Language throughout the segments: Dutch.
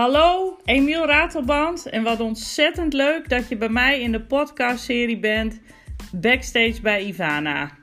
Hallo, Emiel Ratelband. En wat ontzettend leuk dat je bij mij in de podcastserie bent, Backstage bij Ivana.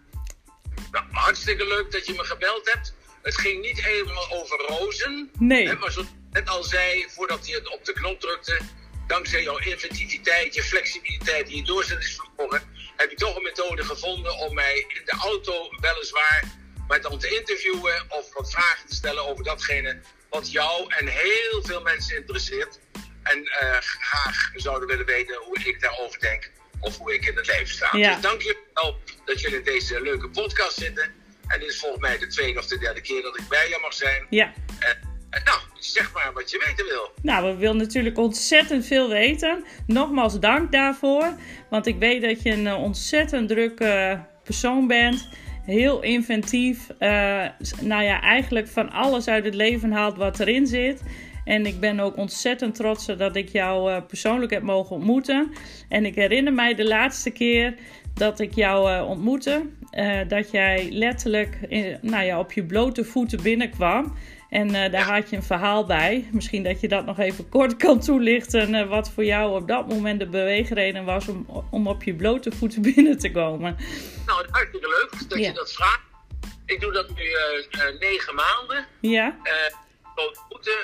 Nou, hartstikke leuk dat je me gebeld hebt. Het ging niet helemaal over rozen. Nee. Hè, maar zoals ik net al zei, voordat hij het op de knop drukte, dankzij jouw inventiviteit, je flexibiliteit, die je doorzettingsvermogen, heb je toch een methode gevonden om mij in de auto weliswaar maar dan te interviewen of wat vragen te stellen over datgene wat jou en heel veel mensen interesseert. En eh, graag zouden willen weten hoe ik daarover denk of hoe ik in het leven sta. Ja. Dus dank jullie wel dat jullie in deze leuke podcast zitten. En dit is volgens mij de tweede of de derde keer dat ik bij je mag zijn. Ja. En, en nou, zeg maar wat je weten wil. Nou, we willen natuurlijk ontzettend veel weten. Nogmaals dank daarvoor. Want ik weet dat je een eh, ontzettend drukke persoon bent. Heel inventief. Eh, nou ja, eigenlijk van alles uit het leven haalt wat erin zit. En ik ben ook ontzettend trots dat ik jou eh, persoonlijk heb mogen ontmoeten. En ik herinner mij de laatste keer dat ik jou eh, ontmoette. dat jij letterlijk in- nou ja, op je blote voeten binnenkwam. En eh, daar had je een verhaal bij. Misschien dat je dat nog even kort kan toelichten. eh, wat voor jou op dat moment de beweegreden was om, om op je blote voeten binnen te komen. Nou, hartstikke leuk dat Ja. je dat vraagt. Ik doe dat nu eh, negen maanden. Ja? Blote voeten,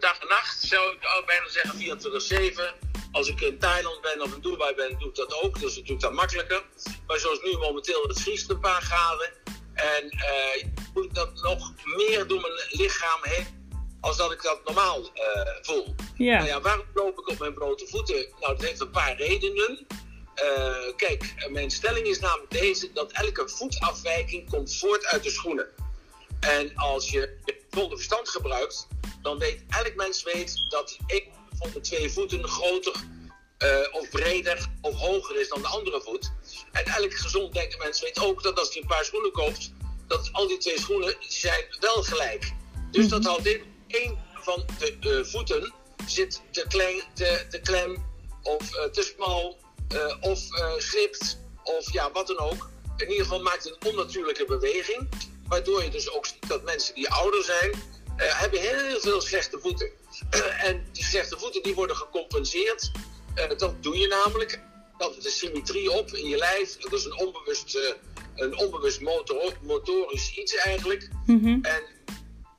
dag en nacht zou ik bijna zeggen 24-7. Als ik in Thailand ben of in Dubai ben, doe ik dat ook. Dus dat doe ik dan makkelijker. Maar zoals nu momenteel, het vriest een paar graden. En moet ik dat nog meer door mijn lichaam heen als dat ik dat normaal eh, voel. Ja. Nou ja, waarom loop ik op mijn blote voeten? Nou, dat heeft een paar redenen. Eh, kijk, mijn stelling is namelijk deze: dat elke voetafwijking komt voort uit de schoenen. En als je het volle verstand gebruikt, dan weet elk mens weet dat één van de twee voeten groter eh, of breder of hoger is dan de andere voet. En elk gezond denkend mens weet ook dat als hij een paar schoenen koopt, dat al die twee schoenen zijn wel gelijk. Dus dat houdt in, één van de eh, voeten zit te klein, te, te klem of eh, te smal eh, of glipt of ja, wat dan ook. In ieder geval maakt het een onnatuurlijke beweging. Waardoor je dus ook ziet dat mensen die ouder zijn, hebben heel veel slechte voeten. en die slechte voeten die worden gecompenseerd. Dat doe je namelijk. Dat is de symmetrie op in je lijf. Dat is een onbewust, een onbewust motor, motorisch iets eigenlijk. Mhm. En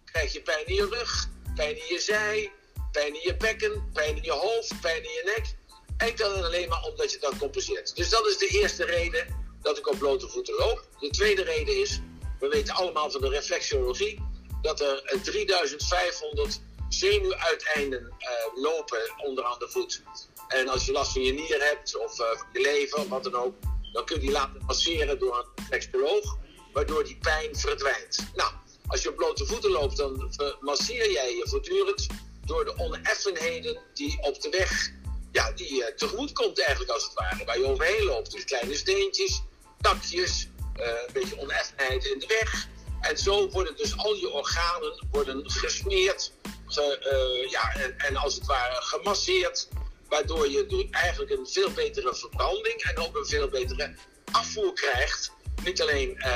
krijg je pijn in je rug, pijn in je zij, pijn in je bekken, pijn in je hoofd, pijn in je nek. Enkel en alleen maar omdat je dat compenseert. Dus dat is de eerste reden dat ik op blote voeten loop. De tweede reden is, we weten allemaal van de reflexologie, dat er eh, 3500 zenuwuiteinden eh, lopen onderaan de voet. En als je last van je nier hebt of van je lever of wat dan ook, dan kun je die laten masseren door een reflexoloog, waardoor die pijn verdwijnt. Nou, als je op blote voeten loopt, dan eh, masseer jij je voortdurend door de oneffenheden die op de weg, ja, die je tegemoet komt eigenlijk als het ware, waar je overheen loopt. Dus kleine steentjes, takjes, eh, een beetje oneffenheid in de weg. En zo worden dus al je organen worden gesmeerd, ge- eh, ja, en, en als het ware gemasseerd, waardoor je eigenlijk een veel betere verbranding en ook een veel betere afvoer krijgt. Niet alleen eh,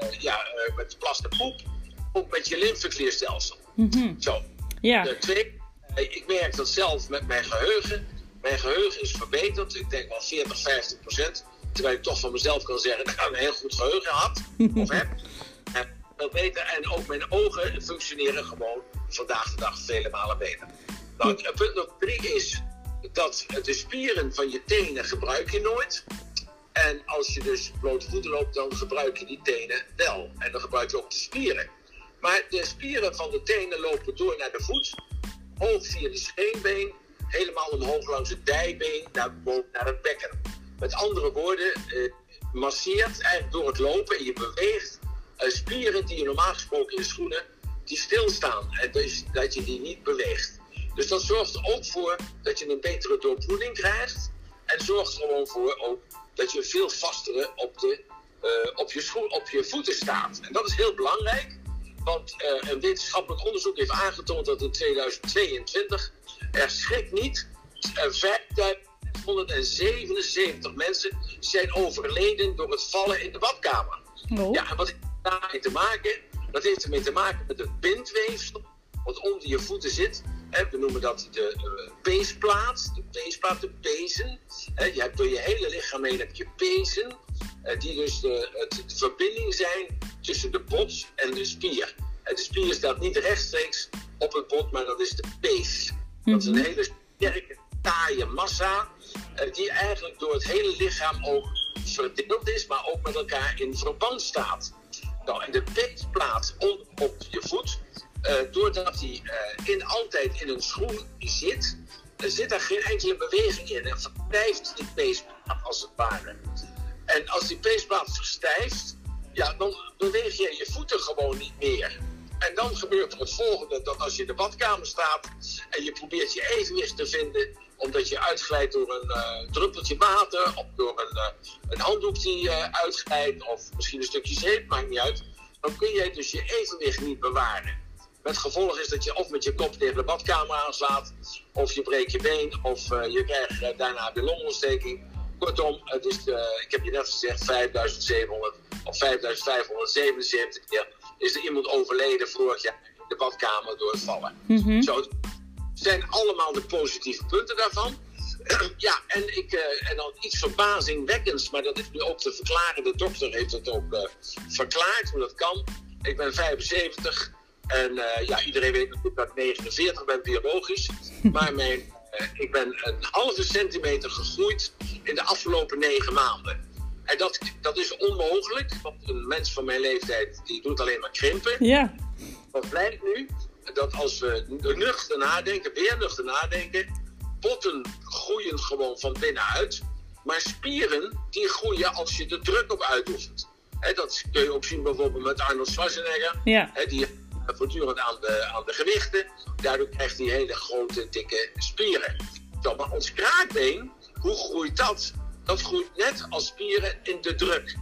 eh, ja, eh, met plas en poep, ook met je lymfeklierstelsel. Mhm. Zo. Ja. De tweede, eh, ik merk dat zelf met mijn geheugen. Mijn geheugen is verbeterd. Ik denk wel 40, 50 procent. Terwijl ik toch van mezelf kan zeggen dat ik een heel goed geheugen had. of heb. Veel beter. En ook mijn ogen functioneren gewoon vandaag de dag vele malen beter. Nou, punt nummer drie is dat de spieren van je tenen gebruik je nooit. En als je dus blote voeten loopt, dan gebruik je die tenen wel. En dan gebruik je ook de spieren. Maar de spieren van de tenen lopen door naar de voet, hoog via de scheenbeen, helemaal omhoog langs het dijbeen, naar, naar het bekken. Met andere woorden, eh, masseert eigenlijk door het lopen en je beweegt eh, spieren die je normaal gesproken in schoenen, die stilstaan. En dus dat je die niet beweegt. Dus dat zorgt er ook voor dat je een betere doorbloeding krijgt. En zorgt er gewoon voor ook dat je veel vastere op, de, eh, op, je schoen, op je voeten staat. En dat is heel belangrijk. Want eh, een wetenschappelijk onderzoek heeft aangetoond dat in 2022 er schrik niet eh, 5677 mensen zijn overleden door het vallen in de badkamer. Oh. Ja, en wat heeft daarmee te maken? Dat heeft ermee te maken met het bindweefsel wat onder je voeten zit. We noemen dat de uh, peesplaat, de peesplaat, de pezen. Je hebt door je hele lichaam heen heb je pezen, uh, die dus de, de, verbinding zijn tussen de bot en de spier. En de spier staat niet rechtstreeks op het bot, maar dat is de pees. Dat is een hele sterke, taaie massa, uh, die eigenlijk door het hele lichaam ook verdeeld is, maar ook met elkaar in verband staat. Nou, en de peesplaat op je voet, doordat hij uh, in, altijd in een schoen zit, zit er geen enkele beweging in. En verstijft die peesplaat als het ware. En als die peesplaat verstijft, ja, dan beweeg je je voeten gewoon niet meer. En dan gebeurt er het volgende: dat als je in de badkamer staat en je probeert je evenwicht te vinden, omdat je uitglijdt door een uh, druppeltje water of door een, uh, een handdoek die uitglijdt of misschien een stukje zeep, maakt niet uit. Dan kun je dus je evenwicht niet bewaren. Met gevolg is dat je of met je kop tegen de badkamer aanslaat, of je breekt je been, of je krijgt daarna de longontsteking. Kortom, het is, ik heb je net gezegd, 5700 of 5577 keer is er iemand overleden vorig jaar in de badkamer door het vallen. Mm -hmm. Zo zijn allemaal de positieve punten daarvan. ja, en, ik, uh, en dan iets verbazingwekkends, maar dat is nu ook te verklaren. De dokter heeft het ook verklaard hoe dat kan. Ik ben 75 en uh, ja, iedereen weet dat ik 49 ben biologisch. Maar mijn, ik ben een halve centimeter gegroeid in de afgelopen negen maanden. En dat, dat is onmogelijk, want een mens van mijn leeftijd die doet alleen maar krimpen. Ja. Wat blijkt nu? Dat als we nuchter nadenken, weer nuchter nadenken, botten groeien gewoon van binnenuit. Maar spieren, die groeien als je er druk op uitoefent. He, dat kun je ook zien bijvoorbeeld met Arnold Schwarzenegger. Ja. He, die voortdurend aan de, aan de gewichten. Daardoor krijgt hij hele grote, dikke spieren. Zo, maar ons kraakbeen, hoe groeit dat? Dat groeit net als spieren in de druk.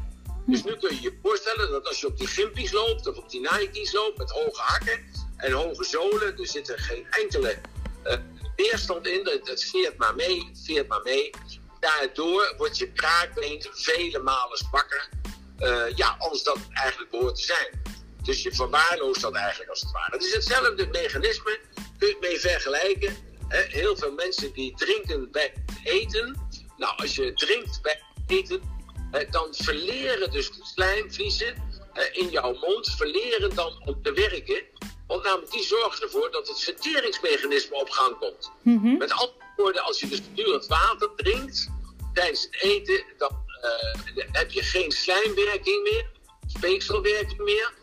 Dus nu kun je je voorstellen dat als je op die Gimpies loopt of op die Nike's loopt met hoge hakken en hoge zolen, er zit er geen enkele uh, weerstand in. Het veert maar mee, veert maar mee. Daardoor wordt je kraakbeen vele malen zwakker. Uh, ja, als dat eigenlijk behoort te zijn. Dus je verwaarloost dat eigenlijk als het ware. Het is hetzelfde mechanisme, kun je het mee vergelijken. Hè? Heel veel mensen die drinken bij eten. Nou, als je drinkt bij eten, dan verleren dus de slijmvliezen in jouw mond, verleren dan om te werken. Want namelijk die zorgen ervoor dat het verteringsmechanisme op gang komt. Mm -hmm. Met andere woorden, als je dus voortdurend water drinkt tijdens het eten, dan uh, heb je geen slijmwerking meer, speekselwerking meer.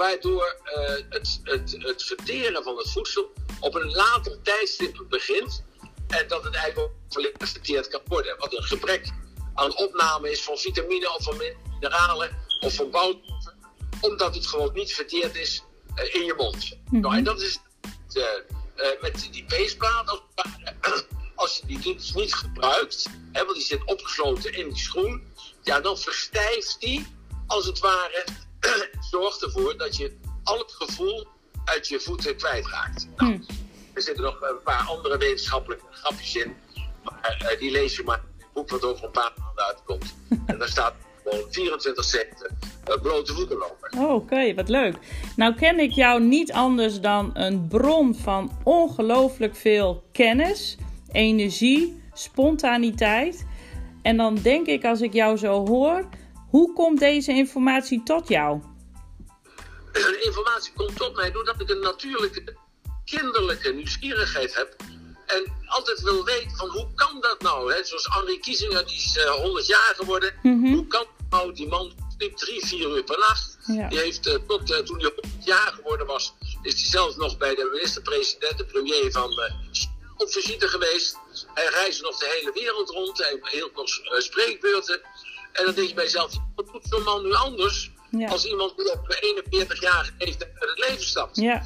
Waardoor uh, het, het, het verteren van het voedsel op een later tijdstip begint. En dat het eigenlijk ook volledig verteerd kan worden. Wat een gebrek aan opname is van vitamine of van mineralen of van bouwstoffen. Omdat het gewoon niet verteerd is uh, in je mond. Mm -hmm. nou, en dat is uh, met die peesplaat. Als, als je die dus niet gebruikt, hè, want die zit opgesloten in die schoen. Ja, dan verstijft die als het ware. zorgt ervoor dat je al het gevoel uit je voeten kwijtraakt. Nou, Hmm. er zitten nog een paar andere wetenschappelijke grapjes in. Maar die lees je maar in het boek wat over een paar maanden uitkomt. en daar staat gewoon 24 centen blote voeten lopen. Oh, Oké, okay, wat leuk. Nou ken ik jou niet anders dan een bron van ongelooflijk veel kennis, energie, spontaniteit. En dan denk ik als ik jou zo hoor, hoe komt deze informatie tot jou? De informatie komt tot mij doordat ik een natuurlijke, kinderlijke nieuwsgierigheid heb. En altijd wil weten van hoe kan dat nou? Hè? Zoals Henri Kiesinger, die is uh, 100 jaar geworden. Mm -hmm. Hoe kan nou die man sliep drie, vier uur per nacht? Ja. Die heeft uh, tot uh, toen hij 100 jaar geworden was, is hij zelfs nog bij de minister-president, de premier van op visite geweest. Hij reisde nog de hele wereld rond, hij heeft heel veel spreekbeurten. En dan denk je bij jezelf, wat doet zo'n man nu anders? Ja. Als iemand die op 41 jaar leeftijd uit het leven stapt. Ja.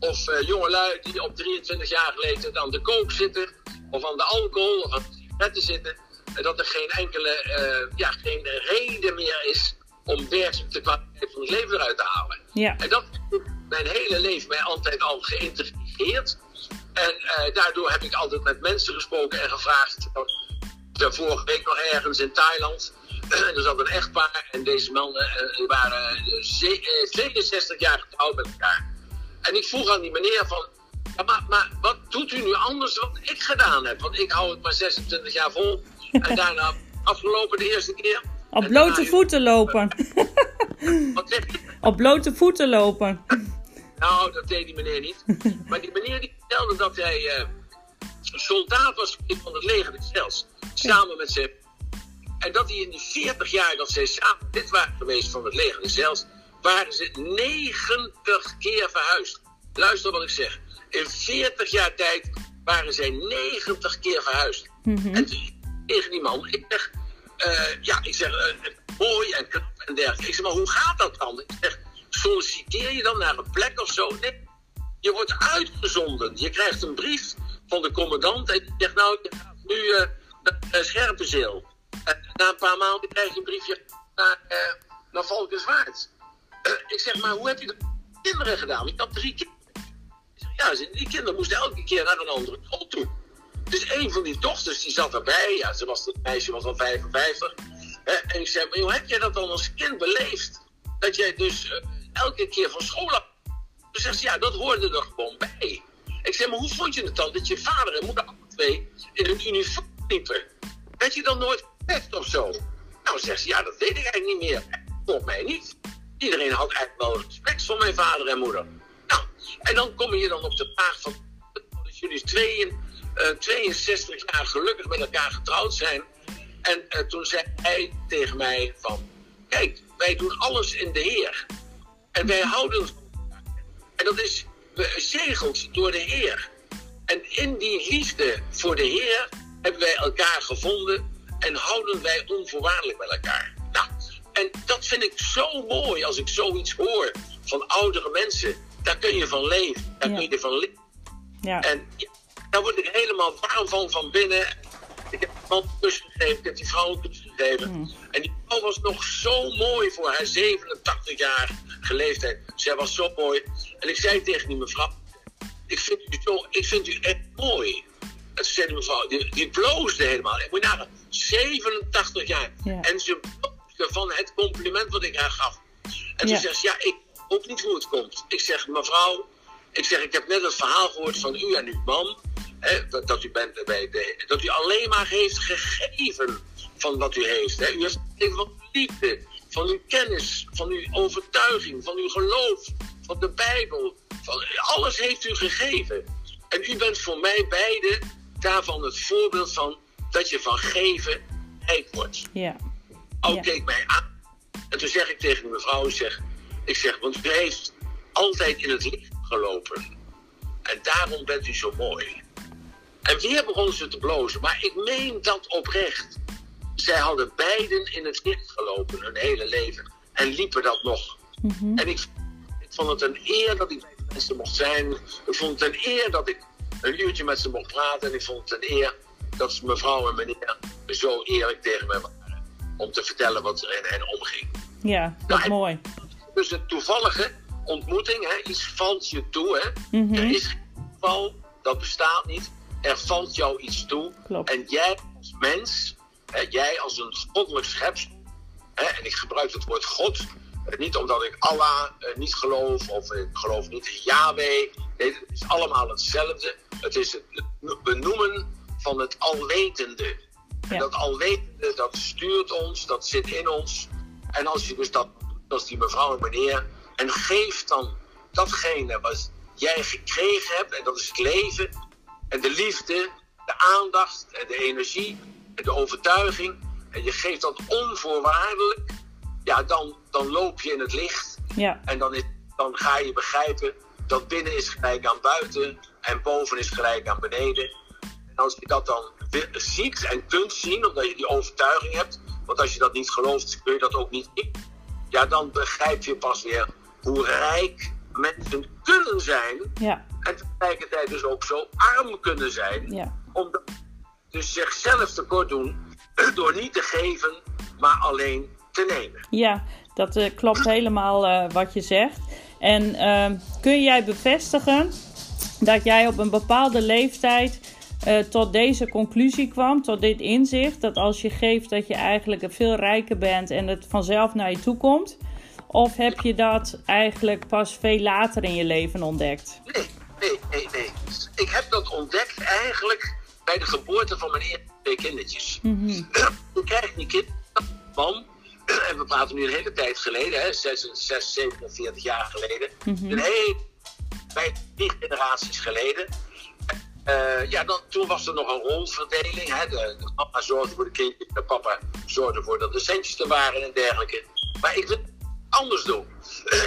Of uh, jongelui die op 23 jaar leeftijd aan de kook zitten. Of aan de alcohol of aan de sigaretten zitten. En dat er geen enkele uh, ja, geen reden meer is om werkelijk de kwaliteit van het leven eruit te halen. Ja. En dat heeft mijn hele leven mij altijd al geïntegreerd. En uh, daardoor heb ik altijd met mensen gesproken en gevraagd. Vorige week nog ergens in Thailand. er zat een echtpaar en deze mannen uh, waren 67 jaar getrouwd met elkaar. En ik vroeg aan die meneer van, ja, maar, maar wat doet u nu anders wat ik gedaan heb? Want ik hou het maar 26 jaar vol. En daarna afgelopen de eerste keer. Op blote voeten lopen. Wat zeg je? Op blote voeten lopen. Nou, dat deed die meneer niet. Maar die meneer die vertelde dat hij eh, soldaat was van het leger des Heils. Samen met zijn... En dat hij in die 40 jaar dat zij samen dit waren geweest van het leger des Heils... waren ze 90 keer verhuisd. Luister wat ik zeg. In 40 jaar tijd waren zij 90 keer verhuisd. En toen tegen die man, ik zeg... eh, ja, ik zeg, eh, mooi en knap en dergelijke. Ik zeg, maar hoe gaat dat dan? Ik zeg, solliciteer je dan naar een plek of zo? Nee, je wordt uitgezonden. Je krijgt een brief van de commandant en die zegt, nou, je gaat nu eh naar Scherpenzeel. En na een paar maanden krijg je een briefje naar, eh naar Valkenswaard. Ik zeg, maar hoe heb je dat kinderen gedaan? Ik had drie kinderen. Ja, die kinderen moesten elke keer naar een andere school toe. Dus een van die dochters die zat erbij. Ja, ze was, het meisje was al 55. Hè, en ik zei, maar joh, heb jij dat dan als kind beleefd? Dat jij dus eh, elke keer van school af... Toen zegt ze, ja, dat hoorde er gewoon bij. Ik zei, maar hoe vond je het dan dat je vader en moeder alle twee in een uniform liepen? Werd je dan nooit gepest of zo? Nou, zegt ze, ja, dat weet ik eigenlijk niet meer. Volgens mij niet. Iedereen had eigenlijk wel respect voor mijn vader en moeder. Nou, en dan kom je dan op de vraag van... dat jullie tweeën, eh, 62 jaar gelukkig met elkaar getrouwd zijn. En eh, toen zei hij tegen mij van... Kijk, wij doen alles in de Heer. En wij houden. En dat is bezegeld door de Heer. En in die liefde voor de Heer hebben wij elkaar gevonden en houden wij onvoorwaardelijk met elkaar. Nou, en dat vind ik zo mooi als ik zoiets hoor van oudere mensen. Daar kun je van leven. Daar Ja. kun je van leven. Ja. En ja, daar word ik helemaal warm van van binnen. Man een kus gegeven, ik heb die vrouw een kus gegeven. Hmm. En die vrouw was nog zo mooi voor haar 87 jaar leeftijd. Zij was zo mooi. En ik zei tegen die mevrouw, ik vind u, zo, ik vind u echt mooi. En toen zei die mevrouw, die, die bloosde helemaal. Ik moet nagaan, 87 jaar. Ja. En ze bloosde van het compliment wat ik haar gaf. En toen Ja. zegt ze, ja, ik ook niet hoe het komt. Ik zeg, mevrouw, ik zeg, ik heb net het verhaal gehoord van u en uw man. Dat, dat, u bent bij de, dat u alleen maar heeft gegeven van wat u heeft. Hè. U heeft gegeven van uw liefde, van uw kennis, van uw overtuiging, van uw geloof, van de Bijbel. Van, alles heeft u gegeven. En u bent voor mij beide daarvan het voorbeeld van dat je van geven rijk wordt. Ja. Ook Ja. keek mij aan. En toen zeg ik tegen mevrouw, ik zeg, ik zeg, want u heeft altijd in het licht gelopen. En daarom bent u zo mooi. En weer begon ze te blozen, maar ik meen dat oprecht. Zij hadden beiden in het licht gelopen hun hele leven. En liepen dat nog. Mhm. En ik, ik vond het een eer dat ik bij de mensen mocht zijn. Ik vond het een eer dat ik een uurtje met ze mocht praten. En ik vond het een eer dat ze mevrouw en meneer zo eerlijk tegen me waren. Om te vertellen wat er in hen omging. Ja, dat Nou, is mooi. Dus een toevallige ontmoeting, hè, iets valt je toe. Hè. Mhm. Er is geen toeval, dat bestaat niet. Er valt jou iets toe. Klopt. En jij als mens, hè, jij als een goddelijk schepsel, hè, en ik gebruik het woord God, eh, niet omdat ik Allah eh, niet geloof of ik geloof niet in Yahweh. Nee, het is allemaal hetzelfde. Het is het benoemen van het alwetende. En dat alwetende, dat stuurt ons, dat zit in ons. En als je dus dat, als die mevrouw en meneer, en geeft dan datgene wat jij gekregen hebt, en dat is het leven, en de liefde, de aandacht, en de energie, en de overtuiging, en je geeft dat onvoorwaardelijk, ja, dan, dan loop je in het licht. Ja. En dan, is, dan ga je begrijpen dat binnen is gelijk aan buiten en boven is gelijk aan beneden. En als je dat dan ziet en kunt zien, omdat je die overtuiging hebt, want als je dat niet gelooft, kun je dat ook niet zien. Ja, dan begrijp je pas weer hoe rijk mensen kunnen zijn Ja. en tegelijkertijd dus ook zo arm kunnen zijn. Ja. Omdat dus zichzelf tekort doen door niet te geven, maar alleen te nemen. Ja, dat eh, klopt helemaal eh, wat je zegt. En ehm, kun jij bevestigen dat jij op een bepaalde leeftijd eh, tot deze conclusie kwam, tot dit inzicht, dat als je geeft dat je eigenlijk veel rijker bent en het vanzelf naar je toe komt? Of heb je dat eigenlijk pas veel later in je leven ontdekt? Nee, nee, nee, nee. Ik heb dat ontdekt eigenlijk bij de geboorte van mijn eerste twee kindertjes. Mhm. Toen krijg ik die kind, man, en we praten nu een hele tijd geleden, hè, 6, 6 47 jaar geleden. Mhm. Een hele, bij drie generaties geleden. Eh, ja, dan, toen was er nog een rolverdeling. Hè. De, de mama zorgde voor de kindjes, de papa zorgde voor dat de centjes er waren en dergelijke. Maar ik anders doen.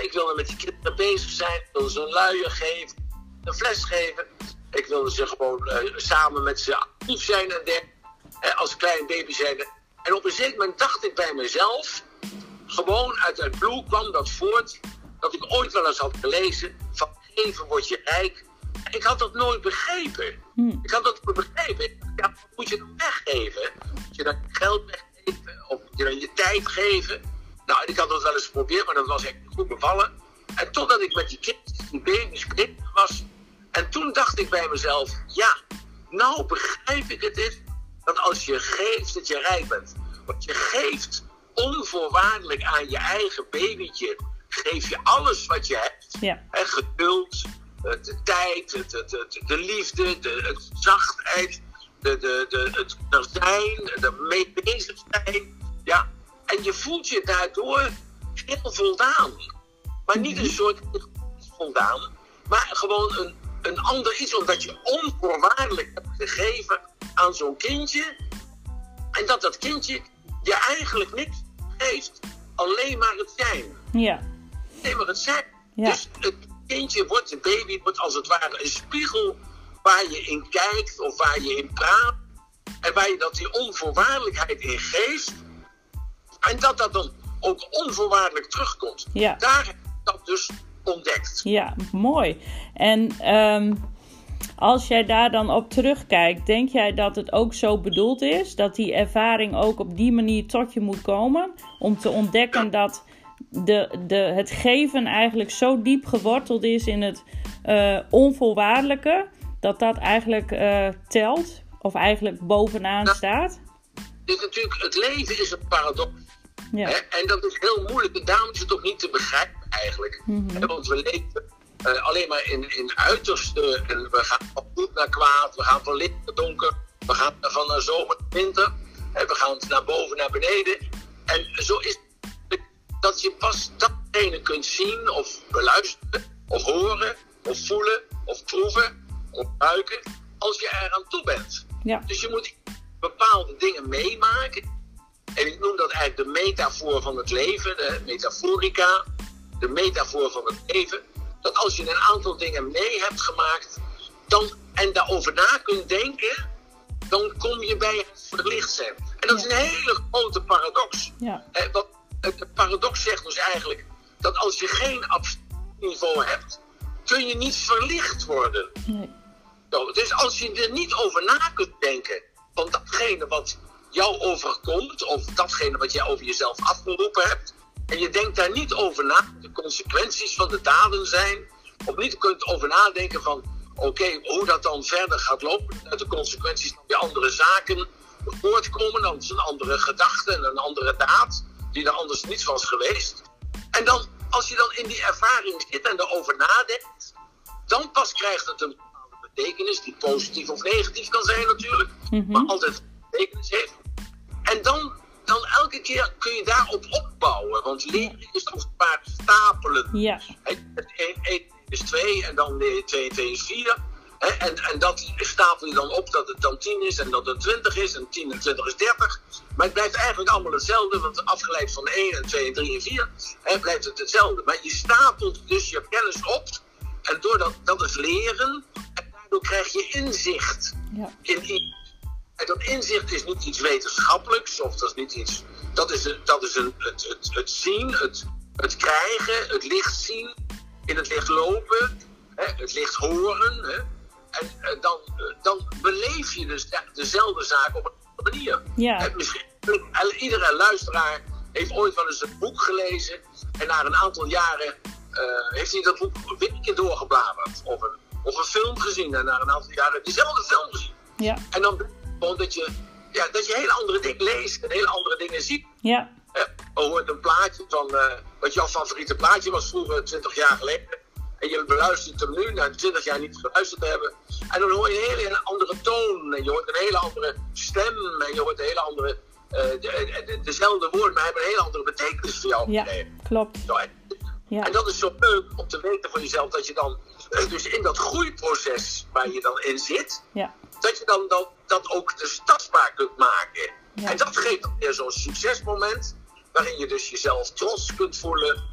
ik wilde met die kinderen bezig zijn, ik wilde ze een luier geven, een fles geven. Ik wilde ze gewoon eh, samen met ze actief zijn en dergelijke. Eh, als klein baby zijn. En op een zeker moment dacht ik bij mezelf, gewoon uit het blue kwam dat voort, dat ik ooit wel eens had gelezen van geven word je rijk. Ik had dat nooit begrepen. Hm. Ik had dat nooit begrepen. Ja, moet je dan weggeven? Moet je dan geld weggeven? Of moet je dan je tijd geven? Nou, en ik had dat wel eens geprobeerd, maar dat was echt goed bevallen. En totdat ik met die kindjes, die baby's, kinderen was. En toen dacht ik bij mezelf, ja, nou begrijp ik het is dat als je geeft, dat je rijk bent. Want je geeft onvoorwaardelijk aan je eigen babytje, geef je alles wat je hebt. Ja. Hè, geduld, de tijd, het, het- de liefde, de het zachtheid, de, de, de, het er zijn, de mee bezig zijn. Ja. En je voelt je daardoor heel voldaan. Maar niet een soort voldaan, maar gewoon een, een ander iets, omdat je onvoorwaardelijk hebt gegeven aan zo'n kindje. En dat dat kindje je eigenlijk niks geeft, alleen maar het zijn Ja. alleen maar het zijn. Ja. Dus het kindje wordt, de baby wordt als het ware een spiegel waar je in kijkt of waar je in praat. En waar je dat die onvoorwaardelijkheid in geeft. En dat dat dan ook onvoorwaardelijk terugkomt. Ja. Daar heb ik dat dus ontdekt. Ja, mooi. En ehm, als jij daar dan op terugkijkt, denk jij dat het ook zo bedoeld is? Dat die ervaring ook op die manier tot je moet komen? Om te ontdekken dat de, de, het geven eigenlijk zo diep geworteld is in het eh, onvoorwaardelijke, dat dat eigenlijk eh, telt? Of eigenlijk bovenaan staat? Dus natuurlijk, het leven is een paradox. Ja. En dat is heel moeilijk. En daarom is het ook niet te begrijpen eigenlijk. Mhm. Want we leven eh, alleen maar in, in uiterste. En we gaan van goed naar kwaad. We gaan van licht naar donker. We gaan van eh, zomer naar winter. En we gaan naar boven naar beneden. En zo is het dat je pas datgene kunt zien of beluisteren. Of horen. Of voelen. Of proeven. Of ruiken. Als je eraan toe bent. Ja. Dus je moet bepaalde dingen meemaken. En ik noem dat eigenlijk de metafoor van het leven, de metaforica, de metafoor van het leven. Dat als je een aantal dingen mee hebt gemaakt dan, en daarover na kunt denken, dan kom je bij het verlicht zijn. En dat is een hele grote paradox. Ja. Want het- de paradox zegt dus eigenlijk dat als je geen niveau hebt, kun je niet verlicht worden. Nee. Dus als je er niet over na kunt denken van datgene wat jou overkomt, of datgene wat jij over jezelf afgeroepen hebt, en je denkt daar niet over na, de consequenties van de daden zijn, of niet kunt over nadenken van, oké, hoe dat dan verder gaat lopen, dat de consequenties van die andere zaken voortkomen, dan is een andere gedachte en een andere daad, die er anders niet was geweest. En dan, als je dan in die ervaring zit en erover nadenkt, dan pas krijgt het een bepaalde betekenis, die positief of negatief kan zijn natuurlijk, Mhm. maar altijd betekenis heeft. En dan, dan elke keer kun je daarop opbouwen, want leren is als het ware stapelen. Ja. 1 is 2 en dan 2 en 2 is 4. Hè, En, en dat stapel je dan op dat het dan 10 is en dat het 20 is en 10 en 20 is 30. Maar het blijft eigenlijk allemaal hetzelfde, want afgeleid van 1 en 2 en 3 en 4 hè, blijft het hetzelfde. Maar je stapelt dus je kennis op en doordat dat is leren en daardoor krijg je inzicht Ja. in iets. En dat inzicht is niet iets wetenschappelijks, of dat is niet iets. Dat is, een, dat is een, het, het, het zien, het, het krijgen, het licht zien, in het licht lopen, hè, het licht horen. Hè. En, dan, dan beleef je dus de- dezelfde zaak op een andere manier. Ja. Misschien, eh, iedere luisteraar heeft ooit wel eens een boek gelezen. En na een aantal jaren eh, heeft hij dat boek weer een keer doorgebladerd. Of een, of een film gezien. En na een aantal jaren diezelfde film gezien. Ja. En dan blijkt gewoon dat je, ja, dat je hele andere dingen leest en hele andere dingen ziet. Ja. Eh, er hoort een plaatje van uh, wat jouw favoriete plaatje was vroeger, 20 jaar geleden. En je beluistert hem nu, na 20 jaar niet geluisterd te hebben. En dan hoor je een hele andere toon. En je hoort een hele andere stem. En je hoort een hele andere. Uh, de, de, dezelfde woorden, maar hebben een hele andere betekenis voor jou. Ja, klopt. Zo, en, ja. en dat is zo leuk om te weten van jezelf dat je dan, dus in dat groeiproces waar je dan in zit, ja. Dat je dan dat, dat ook dus tastbaar kunt maken. Ja. En dat geeft dan weer zo'n succesmoment, waarin je dus jezelf trots kunt voelen,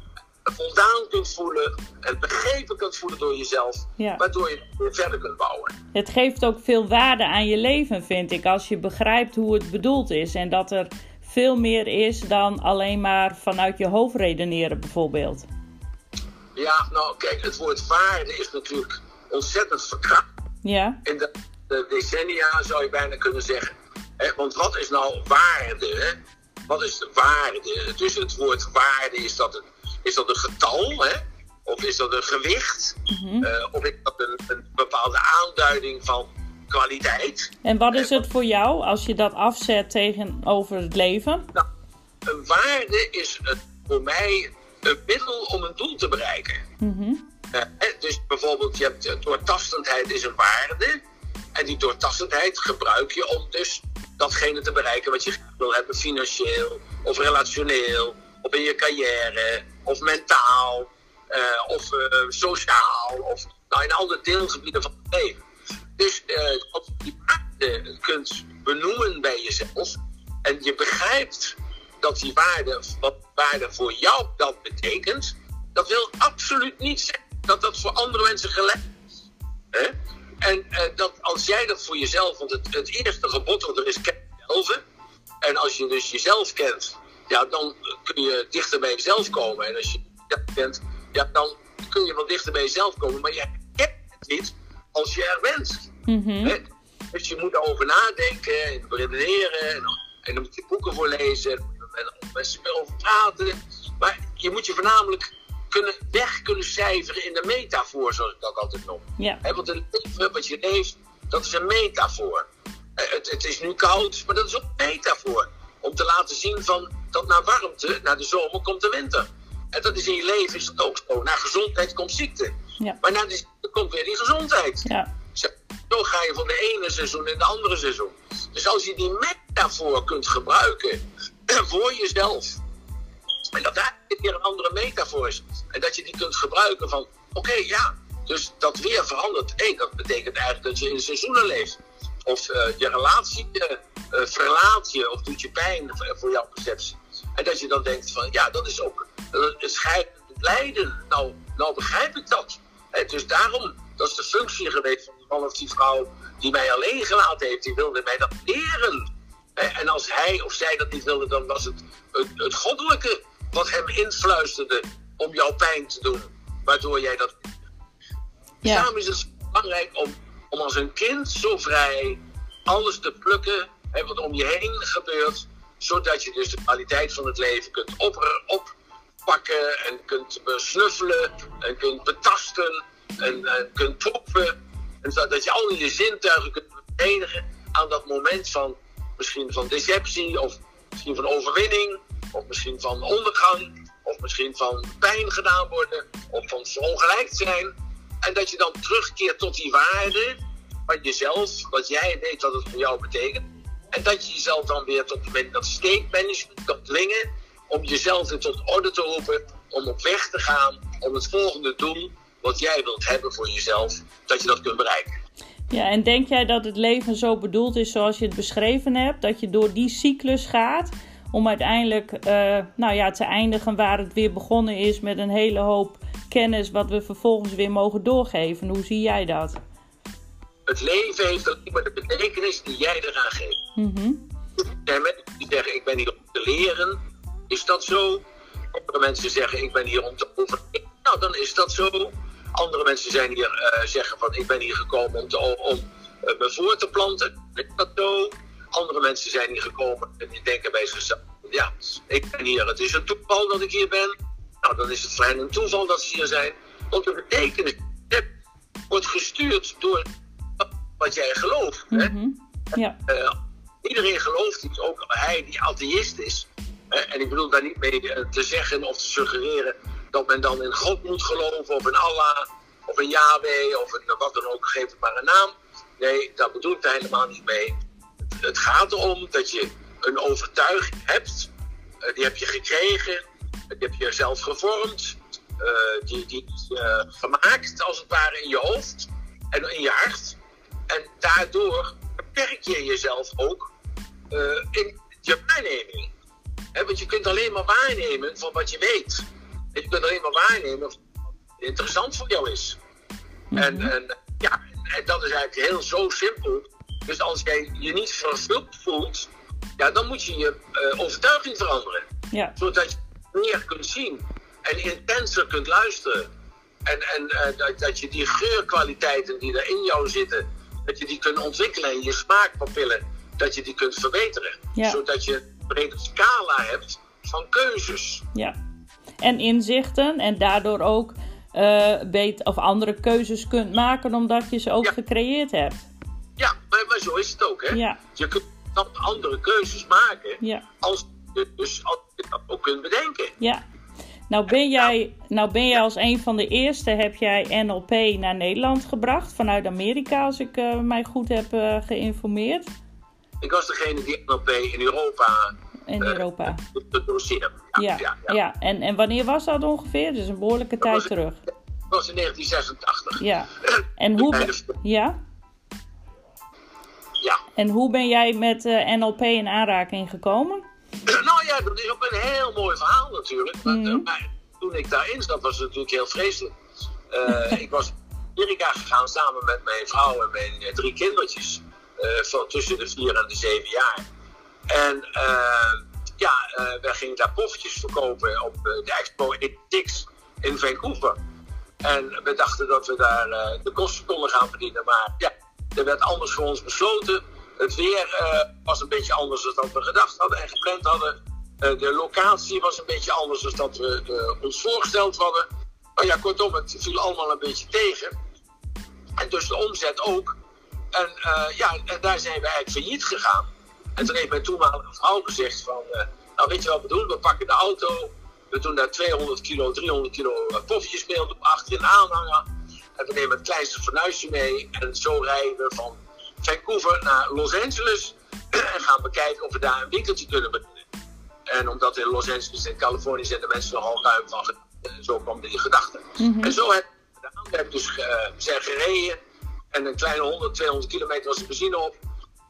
voldaan kunt voelen en begrepen kunt voelen door jezelf, ja. waardoor je verder kunt bouwen. Het geeft ook veel waarde aan je leven, vind ik, als je begrijpt hoe het bedoeld is en dat er veel meer is dan alleen maar vanuit je hoofd redeneren, bijvoorbeeld. Ja, nou kijk, het woord waarde is natuurlijk ontzettend verkracht. Ja. In de, de decennia zou je bijna kunnen zeggen. Want wat is nou waarde? Wat is de waarde? Dus het woord waarde, is dat een, is dat een getal? Of is dat een gewicht? Mm uh, of is dat een, een, bepaalde aanduiding van kwaliteit? En wat is het voor jou als je dat afzet tegenover het leven? Nou, een waarde is het, voor mij een middel om een doel te bereiken. Mm uh, dus bijvoorbeeld, je hebt doortastendheid is een waarde. En die doortastendheid gebruik je om dus datgene te bereiken wat je wil hebben, financieel of relationeel, of in je carrière, of mentaal, uh, of uh, sociaal, of nou, in alle deelgebieden van het leven. Dus uh, als je die waarde kunt benoemen bij jezelf en je begrijpt dat die waarde, wat waarde voor jou dat betekent, dat wil absoluut niet zeggen dat dat voor andere mensen gelijk is. En uh, dat als jij dat voor jezelf, want het, het eerste gebod wat er is, ken jezelf. En als je dus jezelf kent, ja, dan kun je dichter bij jezelf komen. En als je jezelf kent, ja, dan kun je wel dichter bij jezelf komen. Maar je kent het niet als je er bent. Mm -hmm. Dus je moet erover nadenken en redeneren. En, en dan moet je boeken voor lezen. En, en mensen erover praten. Maar je moet je voornamelijk kunnen, weg kunnen cijferen in de metafoor, zoals ik dat altijd noem. Ja. He, want het leven wat je leeft, dat is een metafoor. Het, het, is nu koud, maar dat is ook een metafoor. Om te laten zien van, dat na warmte, na de zomer, komt de winter. En dat is in je leven is dat ook zo. Na gezondheid komt ziekte. Ja. Maar na de ziekte komt weer die gezondheid. Ja. Zo, zo ga je van de ene seizoen in de andere seizoen. Dus als je die metafoor kunt gebruiken voor jezelf. En dat daar weer een andere metafoor is. En dat je die kunt gebruiken van, oké, ja, dus dat weer verandert. Hé, dat betekent eigenlijk dat je in seizoenen leeft. Of uh, je relatie uh, verlaat je of doet je pijn voor jouw perceptie. En dat je dan denkt van, ja, dat is ook het scheiden, het lijden. Nou, nou begrijp ik dat. Dus daarom, dat is de functie geweest van die man of die vrouw die mij alleen gelaten heeft. Die wilde mij dat leren. En als hij of zij dat niet wilde, dan was het, het goddelijke wat hem influisterde om jouw pijn te doen, waardoor jij dat. Ja. Daarom is het belangrijk om, om als een kind zo vrij alles te plukken hè, wat om je heen gebeurt, zodat je dus de kwaliteit van het leven kunt op, oppakken en kunt besnuffelen en kunt betasten en, en kunt proeven. En zodat je al je zintuigen kunt verenigen aan dat moment van misschien van deceptie of misschien van overwinning of misschien van ondergang, of misschien van pijn gedaan worden, of van ongelijk zijn. En dat je dan terugkeert tot die waarde van jezelf, wat jij weet wat het voor jou betekent. En dat je jezelf dan weer tot dat state management kan dwingen om jezelf weer tot orde te roepen, om op weg te gaan, om het volgende doel wat jij wilt hebben voor jezelf, dat je dat kunt bereiken. Ja, en denk jij dat het leven zo bedoeld is zoals je het beschreven hebt? Dat je door die cyclus gaat om uiteindelijk uh, nou ja, te eindigen waar het weer begonnen is met een hele hoop kennis wat we vervolgens weer mogen doorgeven. Hoe zie jij dat? Het leven heeft alleen maar de betekenis die jij eraan geeft. Mm -hmm. Er mensen die zeggen ik ben hier om te leren, is dat zo? Andere mensen zeggen ik ben hier om te overleven, nou dan is dat zo. Andere mensen zijn hier, uh, zeggen van ik ben hier gekomen om, te, om uh, me voor te planten, is dat zo? Andere mensen zijn hier gekomen en die denken bij zichzelf: ja, ik ben hier, het is een toeval dat ik hier ben. Nou, dan is het vrij een toeval dat ze hier zijn. Want de betekenis wordt gestuurd door wat jij gelooft. Mm -hmm. Ja. Uh, iedereen gelooft iets, ook hij die atheïst is. Hè? Eh, en ik bedoel daar niet mee eh, te zeggen of te suggereren dat men dan in God moet geloven, of in Allah, of in Yahweh, of in wat dan ook, geef het maar een naam. Nee, daar bedoel ik daar helemaal niet mee. Het gaat erom dat je een overtuiging hebt, eh, die heb je gekregen, die heb je zelf gevormd, die, die uh, gemaakt als het ware in je hoofd en in je hart. En daardoor beperk je jezelf ook in je waarneming want je kunt alleen maar waarnemen van wat je weet. En je kunt alleen maar waarnemen wat interessant voor jou is. Mhm. en, en, ja, en dat is eigenlijk heel zo simpel. Dus als jij je niet vervuld voelt, ja, dan moet je je uh, overtuiging veranderen. Ja. Zodat je meer kunt zien en intenser kunt luisteren. En, en uh, dat, dat, je die geurkwaliteiten die er in jou zitten, dat je die kunt ontwikkelen en je smaakpapillen, dat je die kunt verbeteren. Zodat je brede scala hebt van keuzes. Ja, en inzichten en daardoor ook uh, beter, of andere keuzes kunt maken omdat je ze ook gecreëerd hebt. Ja, maar, maar, zo is het ook. Hè? Ja. Je kunt dan andere keuzes maken ja. als je dus als je dat ook kunt bedenken. Ja. Nou ben, jij, nou ben jij als een van de eerste, heb jij NLP naar Nederland gebracht vanuit Amerika, als ik uh, mij goed heb uh, geïnformeerd. Ik was degene die NLP in Europa. In uh, Europa. doseerde. Ja, ja, ja, ja. En, en wanneer was dat ongeveer? Dus een behoorlijke tijd terug. Dat was in 1986. Ja. En hoe. Ja? Ja. En hoe ben jij met eh, NLP in aanraking gekomen? nou ja, dat is ook een heel mooi verhaal natuurlijk. Want, mm maar toen ik daarin zat, was het natuurlijk heel vreselijk. Uh, ik was naar Amerika gegaan samen met mijn vrouw en mijn drie kindertjes. Eh, van tussen de vier en de zeven jaar. En ja, wij gingen daar poffertjes verkopen op de expo Tix in Vancouver. En we dachten dat we daar de kosten konden gaan verdienen. Maar ja, er werd anders voor ons besloten. Het weer was een beetje anders dan we gedacht hadden en gepland hadden. de locatie was een beetje anders dan dat we ons voorgesteld hadden. Maar ja, kortom, het viel allemaal een beetje tegen. En dus de omzet ook. En ja, en daar zijn we eigenlijk failliet gegaan. En toen heeft mijn toenmalige vrouw gezegd van, nou weet je wat we doen? We pakken de auto, we doen daar 200 kilo, 300 kilo poffertjes mee op achterin aanhangen. En we nemen het kleinste fornuisje mee. En zo rijden we van Vancouver naar Los Angeles. en gaan we kijken of we daar een winkeltje kunnen beginnen. En omdat in Los Angeles en Californië zijn de mensen nogal ruim van. Zo kwam die gedachte. Mm -hmm. En zo hebben we gedaan. We hebben dus zijn gereden en een kleine 100, 200 kilometer was de benzine op.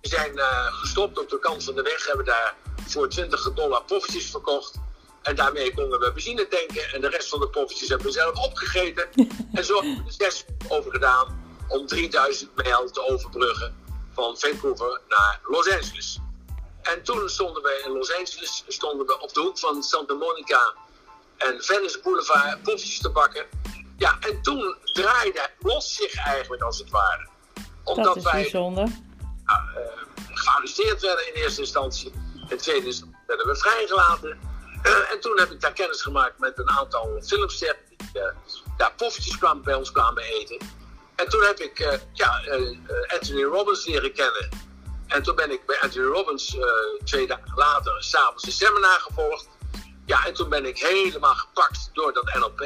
We zijn uh, gestopt op de kant van de weg, hebben daar voor 20 dollar poffertjes verkocht. En daarmee konden we benzine tanken. En de rest van de poffertjes hebben we zelf opgegeten. en zo hebben we er zes over gedaan om 3000 mijl te overbruggen van Vancouver naar Los Angeles. En toen stonden we in Los Angeles, stonden we op de hoek van Santa Monica en Venice Boulevard poffertjes te bakken. Ja, en toen draaide het los zich eigenlijk als het ware. Omdat dat is wij bijzonder. Uh, gearresteerd werden in eerste instantie. In tweede instantie werden we vrijgelaten. Uh, en toen heb ik daar kennis gemaakt met een aantal filmsterren die uh, daar poffertjes kwamen, bij ons kwamen eten. En toen heb ik ja, Anthony Robbins leren kennen. En toen ben ik bij Anthony Robbins twee dagen later s'avonds een seminar gevolgd. Ja, en toen ben ik helemaal gepakt door dat NLP.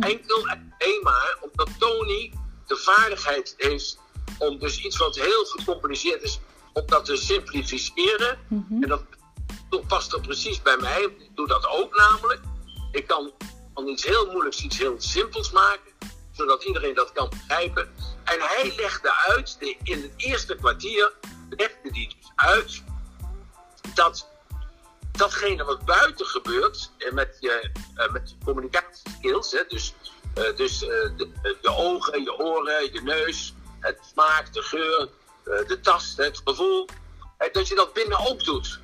Enkel en alleen maar omdat Tony de vaardigheid heeft om dus iets wat heel gecompliceerd is, om dat te simplificeren. Mhm. En dat, past er precies bij mij. Ik doe dat ook namelijk. Ik kan van iets heel moeilijks iets heel simpels maken, zodat iedereen dat kan begrijpen. En hij legde uit, in het eerste kwartier, legde hij dus uit dat datgene wat buiten gebeurt eh, met je, uh, met je communicatieskills, hè, dus, uh, dus de, ogen, je oren, je neus, het smaak, de geur, de tast, het gevoel, dat je dat binnen ook doet.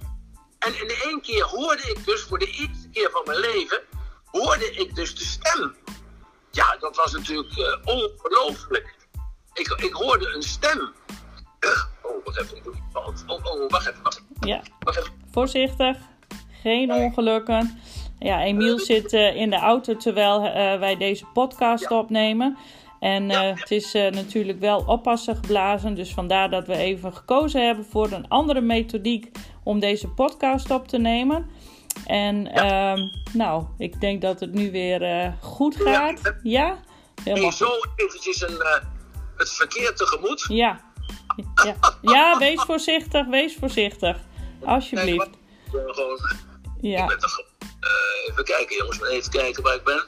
En in één keer hoorde ik dus voor de eerste keer van mijn leven, hoorde ik dus de stem. Ja, dat was natuurlijk ongelooflijk. Ik, ik hoorde een stem. Oh, wat even. Oh, oh, oh, wacht even. Wacht. Ja. Wacht even. Voorzichtig geen ongelukken. Ja, Emiel zit uh, in de auto terwijl uh, wij deze podcast opnemen. En uh, het is natuurlijk wel oppassen geblazen. Dus vandaar dat we even gekozen hebben voor een andere methodiek om deze podcast op te nemen. En ehm, nou, ik denk dat het nu weer eh, goed gaat. Ja? Helemaal. Hey, zo eventjes een, uh, het verkeer tegemoot. Ja. Ja. ja, wees voorzichtig, wees voorzichtig. Alsjeblieft. Nee, gewoon, ja. Ik ben toch, even kijken jongens, even kijken waar ik ben.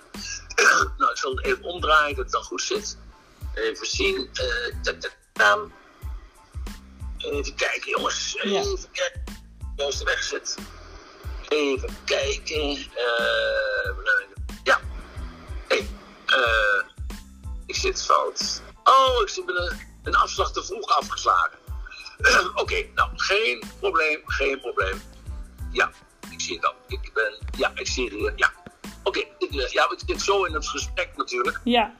nou, ik zal het even omdraaien dat het dan goed zit. Even zien. Even kijken jongens. Even ja. kijken. Weg zit. Even kijken. Uh, ja. Hey, uh, ik zit fout. Oh, ik zit met een, een afslag te vroeg afgeslagen. Oké, nou, geen probleem, geen probleem. Ja, ik zie het al. Ik ben, ja, ik zie het hier. Ja, oké. Okay, ja, ik zit zo in het gesprek natuurlijk. Ja.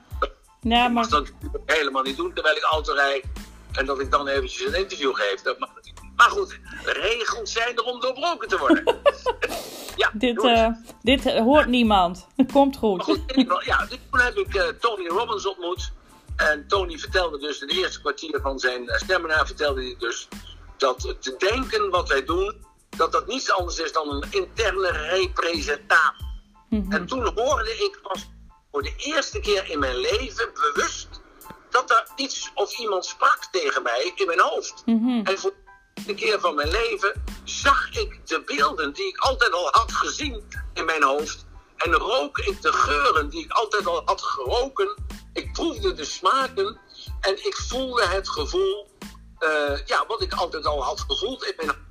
Maar... Ik mag dat helemaal niet doen terwijl ik auto rijd. En dat ik dan eventjes een interview geef. Dat mag natuurlijk maar goed, regels zijn er om doorbroken te worden. ja, dit, uh, dit hoort niemand. Het komt goed. goed ja, dus toen heb ik uh, Tony Robbins ontmoet. En Tony vertelde dus in het eerste kwartier van zijn uh, seminar, vertelde hij dus dat te denken wat wij doen, dat dat niets anders is dan een interne representatie. Mm En toen hoorde ik pas voor de eerste keer in mijn leven bewust dat er iets of iemand sprak tegen mij in mijn hoofd. Mm En voor de keer van mijn leven zag ik de beelden die ik altijd al had gezien in mijn hoofd. En rook ik de geuren die ik altijd al had geroken. Ik proefde de smaken en ik voelde het gevoel, uh, ja, wat ik altijd al had gevoeld in mijn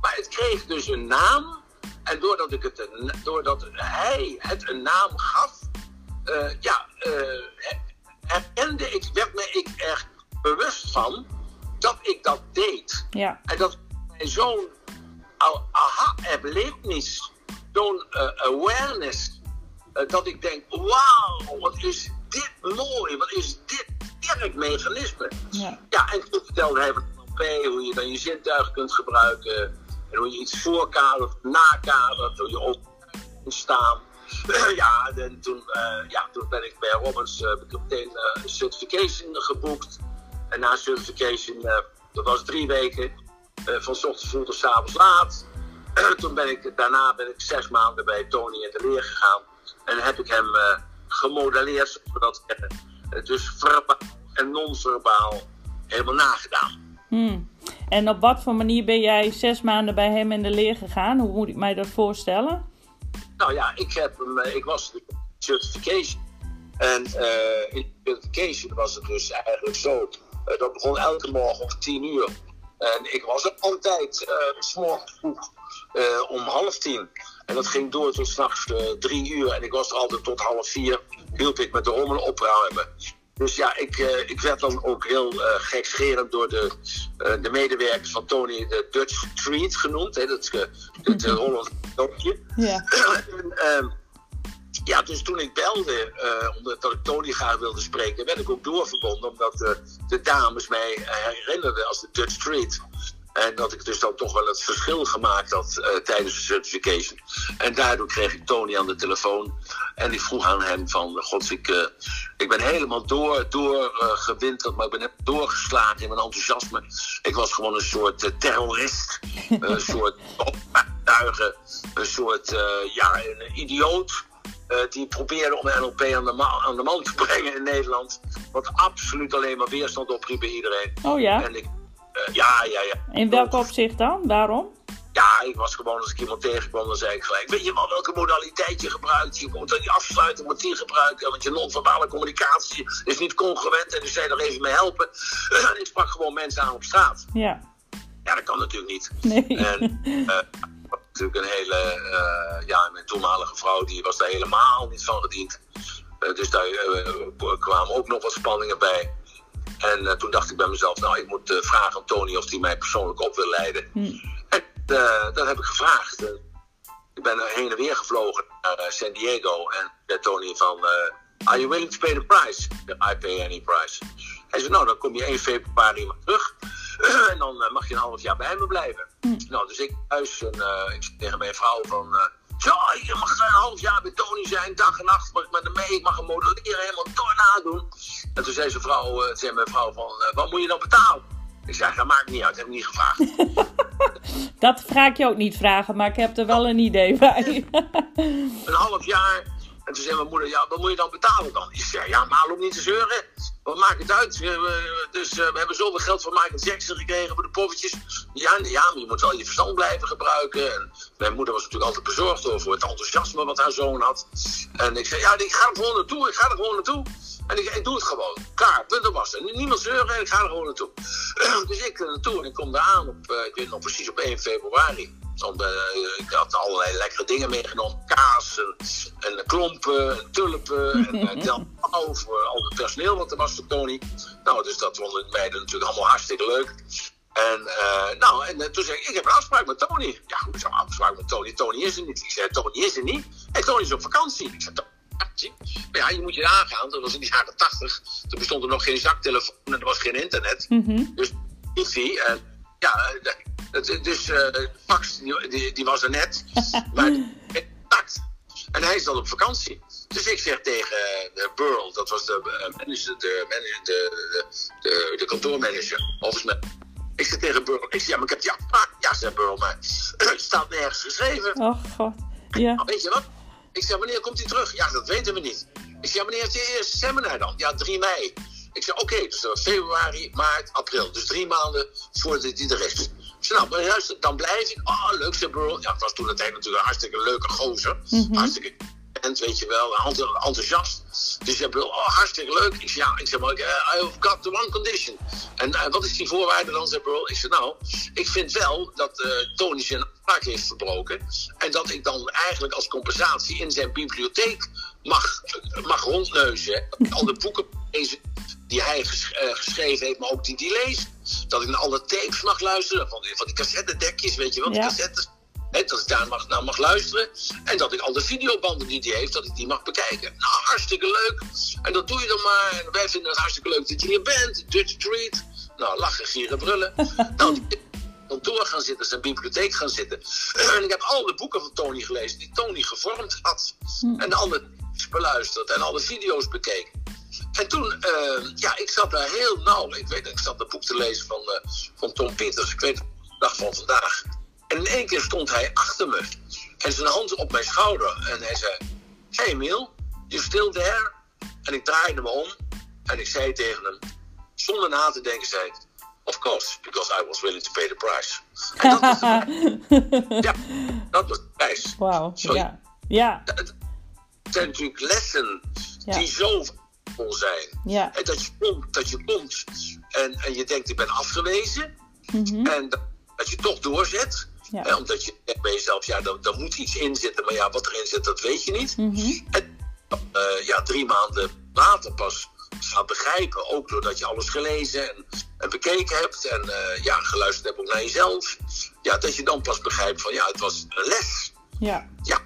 Maar het kreeg dus een naam. En doordat, ik het doordat hij het een naam gaf, uh, ja, uh, herkende ik, werd me ik er bewust van dat ik dat deed. Ja. En dat zo'n aha-erlevenis, zo'n uh, awareness, uh, dat ik denk, wauw, wat is dit mooi, wat is dit sterk mechanisme. Ja, ja en toen vertelde hij van hoe je dan je zintuigen kunt gebruiken, en hoe je iets voorkadert, nakadert, hoe je op staan. ja, en toen, uh, ja, toen ben ik bij Robbins uh, meteen uh, certification geboekt. En na certification, uh, dat was drie weken, uh, van ochtends vroeg tot avonds laat. toen ben ik, daarna ben ik zes maanden bij Tony in de leer gegaan. En heb ik hem uh, gemodelleerd, zoals we dat dus verbaal en non-verbaal helemaal nagedaan. Hmm. En op wat voor manier ben jij zes maanden bij hem in de leer gegaan? Hoe moet ik mij dat voorstellen? Nou ja, ik, heb hem, ik was de certification. En in de certification was het dus eigenlijk zo dat begon elke morgen om tien uur. En ik was er altijd uh, s'morgens vroeg uh, om half tien. En dat ging door tot s'nachts drie uur. En ik was er altijd tot half vier. Hielp ik met de rommel opruimen. Dus ja, ik, uh, ik werd dan ook heel uh, gekscherend door de, uh, de medewerkers van Tony de Dutch Street genoemd. Hè, dat is het Holland dorpje. Ja. en, ja, dus toen ik belde, uh, omdat ik Tony graag wilde spreken, werd ik ook doorverbonden. Omdat uh, de dames mij herinnerden als de Dutch Street. En dat ik dus dan toch wel het verschil gemaakt had uh, tijdens de certification. En daardoor kreeg ik Tony aan de telefoon. En ik vroeg aan hem van, god, ik, ik ben helemaal door, doorgewinterd, maar ik ben doorgeslagen in mijn enthousiasme. Ik was gewoon een soort terrorist. een soort optuigen. Een soort, ja, een idioot. Uh, die probeerde om NLP aan de, aan de, man te brengen in Nederland. Wat absoluut alleen maar weerstand opriep bij iedereen. Oh ja? En ik, uh, ja, ja, ja. In welk opzicht dan? Waarom? Ja, ik was gewoon als ik iemand tegenkwam, dan zei ik gelijk: Weet je wel welke modaliteit je gebruikt? Je moet die afsluiten, moet die gebruiken. Want je non-verbale communicatie is niet congruent. En dus zij er even mee helpen. ik sprak gewoon mensen aan op straat. Ja. Ja, dat kan natuurlijk niet. Nee. En, uh, natuurlijk een hele, uh, ja, mijn toenmalige vrouw, die was daar helemaal niet van gediend. Uh, dus daar uh, kwamen ook nog wat spanningen bij. En toen dacht ik bij mezelf, nou, ik moet vragen aan Tony of hij mij persoonlijk op wil leiden. Hm. En dat heb ik gevraagd. ik ben heen en weer gevlogen naar San Diego en zei Tony van, are you willing to pay the price? I pay any price. Hij zei, nou, dan kom je 1 februari maar terug. en dan uh, mag je een half jaar bij me blijven. Mm. Nou, dus ik thuis en uh, ik zeg tegen mijn vrouw van... Uh, zo, je mag een half jaar bij Tony zijn, dag en nacht mag ik met hem mee. Ik mag hem modelleren, helemaal door nadoen. En toen zei, zijn vrouw, zei mijn vrouw van, wat moet je dan betalen? Ik zei, dat maakt niet uit, heb ik niet gevraagd. Dat ga ik je ook niet vragen, maar ik heb er wel een idee bij. een half jaar. En toen zei mijn moeder, ja, wat moet je dan betalen dan? Ik zei, ja, maar loop niet te zeuren. Wat maakt het uit? Dus eh, we hebben zoveel geld van Michael Jackson gekregen voor de poppetjes. Ja, ja, maar je moet wel je verstand blijven gebruiken. En mijn moeder was natuurlijk altijd bezorgd over het enthousiasme wat haar zoon had. En ik zei, ja, ik ga er gewoon naartoe, ik ga er gewoon naartoe. En ik, ik doe het gewoon. Klaar, punt was. Niemand zeuren en ik ga er gewoon naartoe. dus ik er naartoe en ik kom daar aan op, eh, ik weet nog precies op 1 februari. Eh, ik had allerlei lekkere dingen meegenomen. Kaas en, en klompen en tulpen en uh, delpauw voor al het personeel wat er was voor Tony. Nou, dus dat vonden de meiden natuurlijk allemaal hartstikke leuk. En, eh, nou, en eh, toen zei ik, ik heb een afspraak met Tony. Ja, hoe is een afspraak met Tony? Tony is er niet. Ik zei, Tony is er niet. En Tony is op vakantie. Ik zei, Tony, vakantie? Maar ja, je moet je aangaan. Dat was in de jaren tachtig. Toen bestond er nog geen zaktelefoon en er was geen internet. Mhm. Dus wifi. En ja, eh, het- dus eh fax, die, die, was er net. maar contact. En hij is dan op vakantie. Dus ik zeg tegen de Burl, dat was de eh, manager, de, manager, de, de, de, kantoormanager, office. Ik zeg tegen Burl, ik zeg, ja, maar ik heb die afspraak. Ja, zegt Burl, maar het staat nergens geschreven. Oh god. Ja. Nou, weet je wat? Ik zeg, wanneer komt hij terug? Ja, dat weten we niet. Ik zeg, ja, wanneer is je eerste seminar dan? Ja, 3 mei. Ik zeg, oké, dus februari, maart, april. Dus drie maanden voordat hij er is. Ik nou, maar juist, dan blijf ik. Oh, leuk, zei Burl. Ja, het was toen het natuurlijk een hartstikke leuke gozer. Hartstikke en weet je wel, enth- enthousiast. Dus hij Burl, oh, hartstikke leuk. Ik zeg, ja, ik zeg, maar, eh, I've got the one condition. En eh, wat is die voorwaarde dan, zei Burl? Ik zeg, nou, ik vind wel dat eh, Tony zijn afspraak heeft verbroken. En dat ik dan eigenlijk als compensatie in zijn bibliotheek mag, mag rondneuzen. Al de boeken die hij ges- eh, geschreven heeft, maar ook die die leest. Dat ik naar alle tapes mag luisteren. Van die, van die cassettedekjes, weet je wel, die Ja. cassettes. Hè, dat ik daar mag, naar mag luisteren. En dat ik al de videobanden die hij heeft, dat ik die mag bekijken. Nou, hartstikke leuk. En dat doe je dan maar. En wij vinden het hartstikke leuk dat je hier bent. Dutch Street. Nou, lachen, gieren, brullen. nou, die kantoor gaan zitten, zijn bibliotheek gaan zitten. En ik heb al de boeken van Tony gelezen die Tony gevormd had. En alle tapes beluisterd en alle video's bekeken. En toen, eh, ja, ik zat daar heel nauw. Ik weet, ik zat een boek te lezen van, eh, van Tom Peters. Ik weet de dag van vandaag. En in één keer stond hij achter me. En zijn hand op mijn schouder. En hij zei, hey Emil, you still there? En ik draaide me om. En ik zei tegen hem, zonder na te denken, zei ik, of course, because I was willing to pay the price. En dat was de, ja, dat was de prijs. Wauw. Ja. Ja. Het zijn natuurlijk lessen Ja. die zo vol zijn. Ja. En dat je komt, dat je komt en, en je denkt ik ben afgewezen. Mhm. En dat, dat je toch doorzet. Ja. Hè, omdat je denkt bij jezelf, ja, er, er moet iets in zitten. Maar ja, wat erin zit, dat weet je niet. Mhm. En eh, ja, drie maanden later pas gaat begrijpen. Ook doordat je alles gelezen en, en bekeken hebt. En eh, ja, geluisterd hebt ook naar jezelf. Ja, dat je dan pas begrijpt van ja, het was een les. Ja. Ja,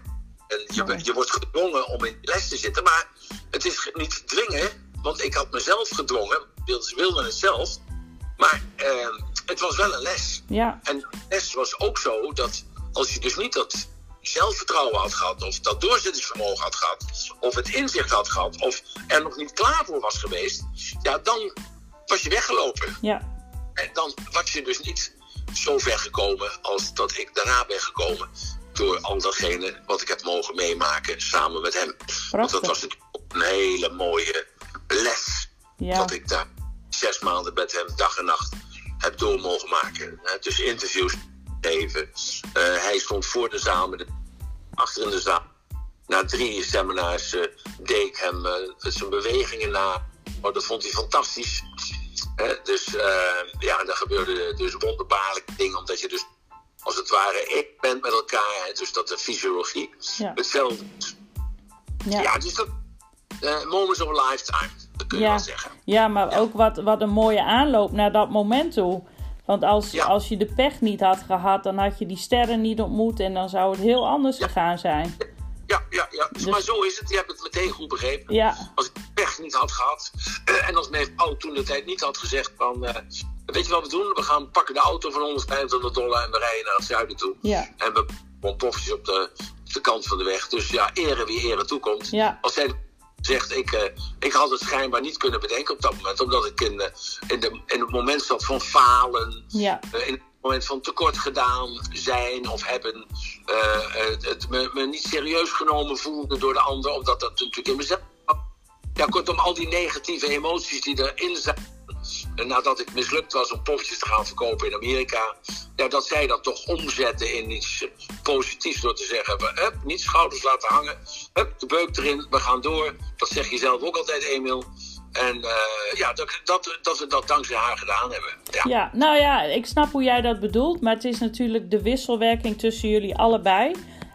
en je, je wordt gedwongen om in les te zitten, maar het is niet dwingen, want ik had mezelf gedwongen, ze wilden het zelf, maar eh, het was wel een les. Ja. En de les was ook zo dat als je dus niet dat zelfvertrouwen had gehad, of dat doorzettingsvermogen had gehad, of het inzicht had gehad, of er nog niet klaar voor was geweest, ja, dan was je weggelopen. Ja. En dan was je dus niet zo ver gekomen als dat ik daarna ben gekomen. Door al datgene wat ik heb mogen meemaken samen met hem. Want dat was een hele mooie les. Ja. Dat ik daar zes maanden met hem dag en nacht heb door mogen maken. Dus interviews geven. Eh, hij stond voor de zaal, met de, achter in de zaal. Na drie seminars eh, deed ik hem eh, zijn bewegingen na. Oh, dat vond hij fantastisch. Dus ja, daar gebeurden dus wonderbaarlijke dingen, omdat je dus als het ware één bent met elkaar. Hè, dus dat de fysiologie Ja. hetzelfde is. Ja, Ja. dus dat eh, moments of a lifetime, dat kun je Ja. wel zeggen. Ja, maar ook wat, wat een mooie aanloop naar dat moment toe. Want als, Ja. als je de pech niet had gehad, dan had je die sterren niet ontmoet en dan zou het heel anders Ja. gegaan zijn. Ja, ja, ja. Dus, Maar zo is het. Je hebt het meteen goed begrepen. Ja, Als ik pech niet had gehad. eh, en als mijn vrouw toen de tijd niet had gezegd van... eh, weet je wat we doen? We gaan pakken de auto van 125 dollar en we rijden naar het zuiden toe. ja, En we gewoon pofjes op de, op de kant van de weg. Dus ja, ere wie ere toekomt. ja, Als zij zegt, ik, uh, ik had het schijnbaar niet kunnen bedenken op dat moment. Omdat ik in, uh, in, de, in het moment zat van falen. Ja. Uh, in het moment van tekort gedaan zijn of hebben. het me, me, niet serieus genomen voelde door de ander. Omdat dat natuurlijk in mezelf... Ja, kortom, al die negatieve emoties die erin zijn nadat ik mislukt was om poffertjes te gaan verkopen in Amerika, ja, dat zij dat toch omzetten in iets positiefs door te zeggen: hup, niet schouders laten hangen, hup, de beuk erin, we gaan door. Dat zeg je zelf ook altijd, Emiel. En uh, ja, dat, dat, dat we dat dankzij haar gedaan hebben. Ja. ja, nou ja, ik snap hoe jij dat bedoelt, maar het is natuurlijk de wisselwerking tussen jullie allebei.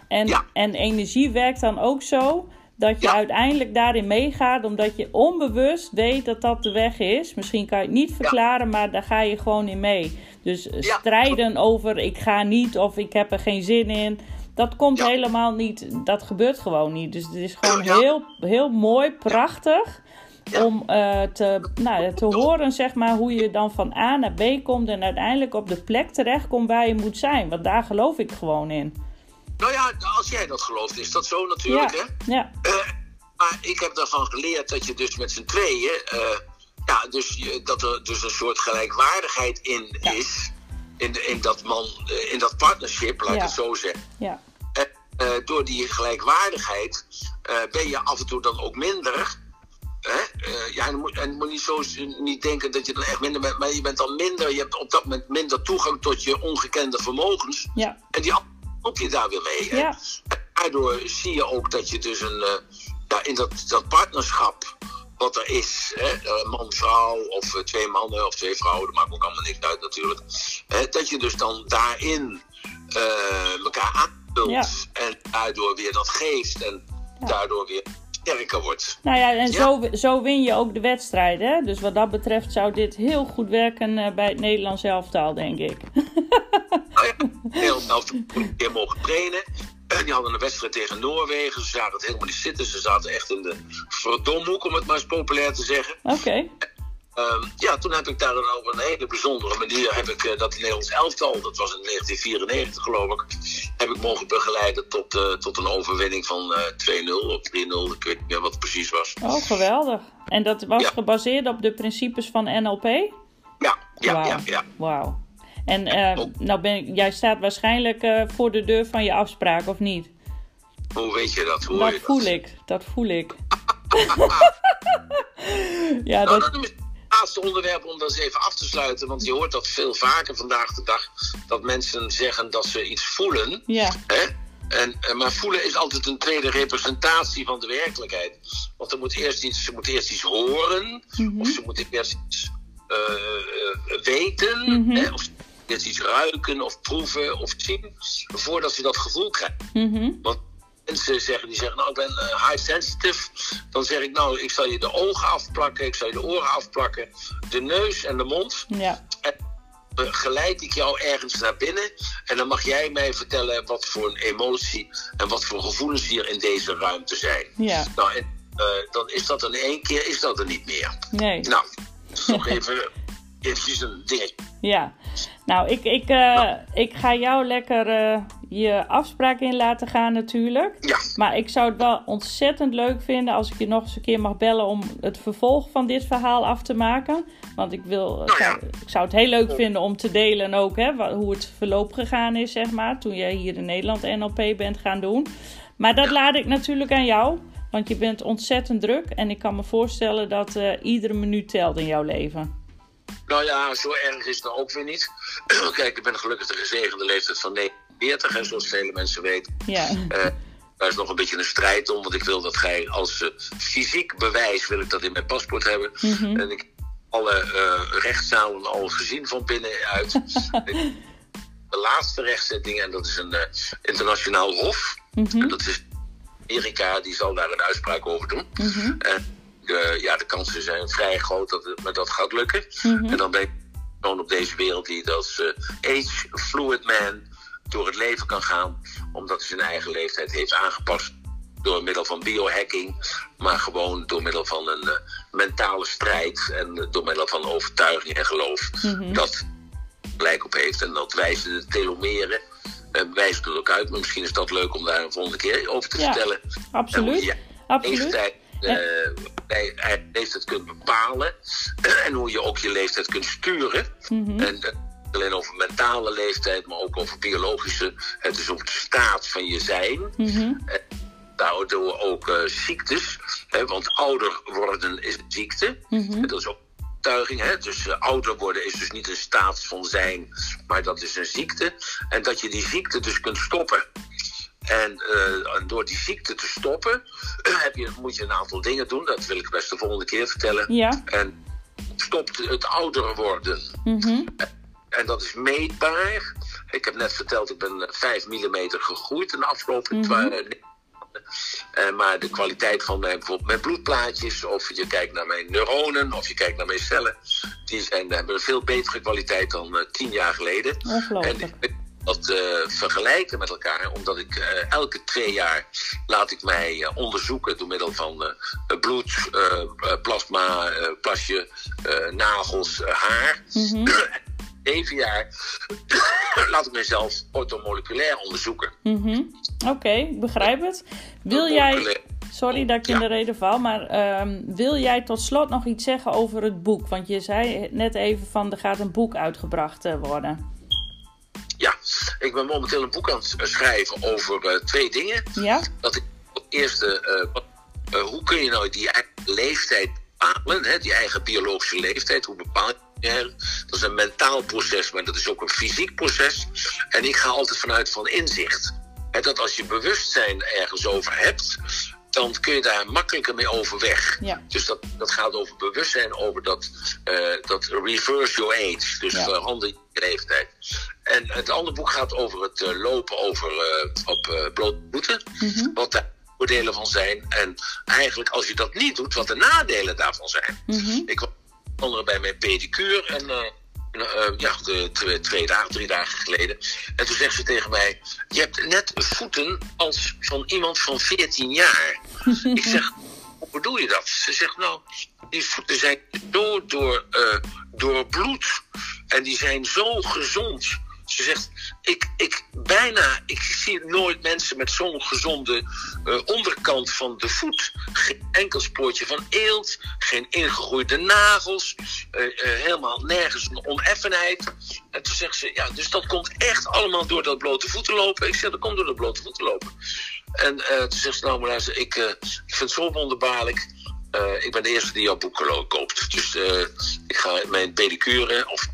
En, ja. en energie werkt dan ook zo dat je Ja. uiteindelijk daarin meegaat, omdat je onbewust weet dat dat de weg is. Misschien kan je het niet verklaren, maar daar ga je gewoon in mee. Dus eh, Ja. strijden over ik ga niet of ik heb er geen zin in. Dat komt helemaal niet, dat gebeurt gewoon niet. Dus het is gewoon heel, heel mooi, prachtig om eh, te, nou, te horen zeg maar, hoe je dan van A naar B komt en uiteindelijk op de plek terechtkomt waar je moet zijn. Want daar geloof ik gewoon in. Nou ja, als jij dat gelooft, is dat zo natuurlijk, ja, hè? ja, Eh, maar ik heb daarvan geleerd dat je dus met z'n tweeën, eh, ja, dus je, dat er dus een soort gelijkwaardigheid in Ja. is. In, de, in, dat man, eh, in dat partnership, laat ik het zo zeggen. ja, door die gelijkwaardigheid ben je af en toe dan ook minder. Hè? Ja, en je moet, en je moet niet zo niet denken dat je dan echt minder bent, maar je bent dan minder, je hebt op dat moment minder toegang tot je ongekende vermogens. ja, En die help je daar weer mee. Ja. En daardoor zie je ook dat je dus een, eh, ja, in dat, dat partnerschap wat er is, hè, eh, man-vrouw of eh, twee mannen of twee vrouwen, dat maakt ook allemaal niks uit natuurlijk. Hè, dat je dus dan daarin eh, elkaar aanvult Ja. en daardoor weer dat geeft en daardoor weer sterker wordt. Nou ja, en Ja. Zo, zo win je ook de wedstrijd. Hè? Dus wat dat betreft zou dit heel goed werken eh, bij het Nederlands elftal, denk ik. Nou ja, heel snel een keer mogen trainen. En die hadden een wedstrijd tegen Noorwegen. Ze zagen het helemaal niet zitten. Ze zaten echt in de verdomhoek, om het maar eens populair te zeggen. Oké, Ehm, ja, toen heb ik daar dan op een hele bijzondere manier heb ik, eh, dat Nederlands elftal, dat was in 1994 geloof ik, heb ik mogen begeleiden tot, eh, tot een overwinning van eh 2-0 of 3-0. Ik weet niet meer wat het precies was. oh geweldig. En dat was Ja. gebaseerd op de principes van NLP? Ja, ja, ja, ja. Wauw. En eh, nou ben jij staat waarschijnlijk eh, voor de deur van je afspraak, of niet? Hoe weet je dat? Hoe Dat je voel ik, dat voel ik. ja, Nou, dat, laatste onderwerp om dat eens even af te sluiten. Want je hoort dat veel vaker vandaag de dag. Dat mensen zeggen dat ze iets voelen. ja, Hè? En, eh, maar voelen is altijd een tweede representatie van de werkelijkheid. Want er moet eerst iets, ze moet eerst iets horen. Mhm. Of ze moeten eerst iets eh, eh, weten. Mhm. hè? Of ze moeten eerst iets ruiken of proeven of zien. Voordat ze dat gevoel krijgen. mhm, Want mensen zeggen, die zeggen, nou ik ben eh, high sensitive. Dan zeg ik, nou ik zal je de ogen afplakken. Ik zal je de oren afplakken. De neus en de mond. ja, Begeleid ik jou ergens naar binnen. En dan mag jij mij vertellen wat voor een emotie en wat voor gevoelens hier in deze ruimte zijn. ja, Nou, en eh, dan is dat in één keer is dat er niet meer. nee. Nou, nog even eventjes een dingetje. Ja, nou, ik, ik, eh, ik ga jou lekker je afspraak in laten gaan natuurlijk. Ja, Maar ik zou het wel ontzettend leuk vinden als ik je nog eens een keer mag bellen om het vervolg van dit verhaal af te maken. Want ik, wil, Nou ja. zou, ik zou het heel leuk vinden om te delen ook hè, hoe het verloop gegaan is, zeg maar. Toen jij hier in Nederland NLP bent gaan doen. Maar dat laat ik natuurlijk aan jou. Want je bent ontzettend druk. En ik kan me voorstellen dat eh, iedere minuut telt in jouw leven. nou ja, zo erg is het ook weer niet. Kijk, ik ben gelukkig de gezegende leeftijd van 49, hè, zoals vele mensen weten. Ja, Eh, daar is nog een beetje een strijd om, want ik wil dat gij als eh, fysiek bewijs wil ik dat in mijn paspoort hebben. Mhm. En ik heb alle eh, rechtszalen al gezien van binnenuit. de laatste rechtzetting, en dat is een internationaal hof. Mhm. En dat is Amerika, die zal daar een uitspraak over doen. En eh, ja, de kansen zijn vrij groot dat het me dat gaat lukken. Mhm. En dan ben ik gewoon op deze wereld die als eh, age fluid man door het leven kan gaan. Omdat hij zijn eigen leeftijd heeft aangepast. Door middel van biohacking, maar gewoon door middel van een eh, mentale strijd. En eh, door middel van overtuiging en geloof. Mhm. Dat gelijk op heeft. En dat wijzen de telomeren. Uh, wijst het ook uit, maar misschien is dat leuk om daar een volgende keer over te Ja, vertellen. Absoluut. Ja, Absoluut. eh, je leeftijd kunt bepalen. En hoe je ook je leeftijd kunt sturen. Mhm. En eh, alleen over mentale leeftijd, maar ook over biologische. Het is over de staat van je zijn. Mhm. Daardoor ook eh, ziektes. Hè, want ouder worden is een ziekte. Mhm. Dat is ook een overtuiging. Hè? Dus eh, ouder worden is dus niet een staat van zijn, maar dat is een ziekte. En dat je die ziekte dus kunt stoppen. En eh, en door die ziekte te stoppen, heb je, moet je een aantal dingen doen. Dat wil ik best de volgende keer vertellen. Ja. En stopt het ouder worden. Mhm. En dat is meetbaar. Ik heb net verteld, ik ben eh, 5 mm gegroeid in de afgelopen eh. Eh, maar de kwaliteit van mijn, bijvoorbeeld mijn bloedplaatjes, of je kijkt naar mijn neuronen, of je kijkt naar mijn cellen, die zijn, hebben een veel betere kwaliteit dan eh, tien jaar geleden. En ik dat eh, vergelijken met elkaar, omdat ik eh, elke twee jaar laat ik mij eh, onderzoeken door middel van eh, bloed, eh, eh, plasma, eh, plasje, eh, nagels, eh, haar. Mhm. Zeven jaar laat ik mezelf orthomoleculair onderzoeken. Mhm. Oké, begrijp het. Wil jij, sorry dat ik in de reden val, maar ehm, wil jij tot slot nog iets zeggen over het boek? Want je zei net even van er gaat een boek uitgebracht eh, worden. Ja, ik ben momenteel een boek aan het schrijven over eh, twee dingen. Ja? dat ik het eerste, eh, hoe kun je nou die eigen leeftijd bepalen, hè, die eigen biologische leeftijd, hoe bepaal je Dat is een mentaal proces, maar dat is ook een fysiek proces. En ik ga altijd vanuit van inzicht. Dat als je bewustzijn ergens over hebt, dan kun je daar makkelijker mee overweg. Ja. Dus dat, dat gaat over bewustzijn, over dat, eh, dat reverse your age. Dus Ja. verander je leeftijd. En het andere boek gaat over het eh, lopen over, eh, op eh blote voeten. Mhm. Wat daar voordelen van zijn. En eigenlijk als je dat niet doet, wat de nadelen daarvan zijn. Mhm. Ik andere bij mijn pedicure en eh, eh, ja, de, twee, twee dagen, drie dagen geleden. En toen zegt ze tegen mij: Je hebt net voeten als van iemand van 14 jaar. Ik zeg: Hoe bedoel je dat? Ze zegt: Nou, die voeten zijn zo door, eh, door bloed en die zijn zo gezond. Ze zegt, ik, ik bijna, ik zie nooit mensen met zo'n gezonde eh, onderkant van de voet. Geen enkel spoortje van eelt, geen ingegroeide nagels, eh, eh, helemaal nergens een oneffenheid. En toen zegt ze, ja, dus dat komt echt allemaal door dat blote voeten lopen. Ik zeg, dat komt door dat blote voeten lopen. En toen zegt ze, nou maar luister, ik, ik vind het zo wonderbaarlijk. Ik ben de eerste die jouw boek koopt. Dus ik ga mijn pedicure, of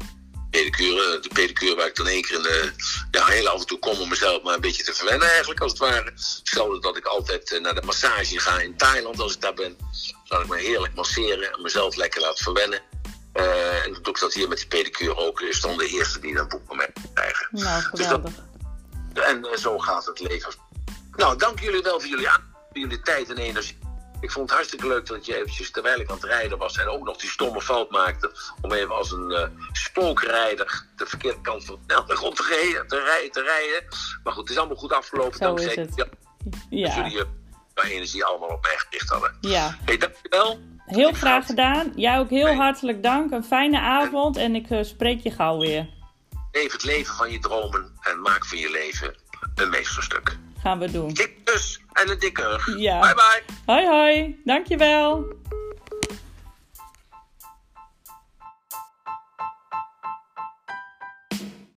pedicure, de pedicure waar ik dan één keer in de, ja, heel af en toe kom om mezelf maar een beetje te verwennen eigenlijk als het ware. Hetzelfde dat ik altijd eh, naar de massage ga in Thailand als ik daar ben. Zal ik me heerlijk masseren en mezelf lekker laten verwennen. Eh, en dan doe ik dat hier met die pedicure ook. Is dan de eerste die een boek van mij krijgen. Nou, Dus dat- geweldig. En eh, zo gaat het leven. Nou, dank jullie wel voor jullie aan, voor jullie tijd en energie. Ik vond het hartstikke leuk dat je eventjes, terwijl ik aan het rijden was... en ook nog die stomme fout maakte... om even als een eh, spookrijder de verkeerde kant van de grond te, rijden, te, rijden, te rijden. Maar goed, het is allemaal goed afgelopen. Zo dankzij is het. Ja, dat Ja, jullie je energie allemaal op mij gericht hadden. ja. Hey, dankjewel. Heel graag gedaan. Jij ook heel Nee. hartelijk dank. Een fijne avond en ik eh, spreek je gauw weer. Leef het leven van je dromen en maak van je leven een meesterstuk. Gaan we doen. Dik en een dikke. Ja. Bye bye. Hoi hoi, dankjewel.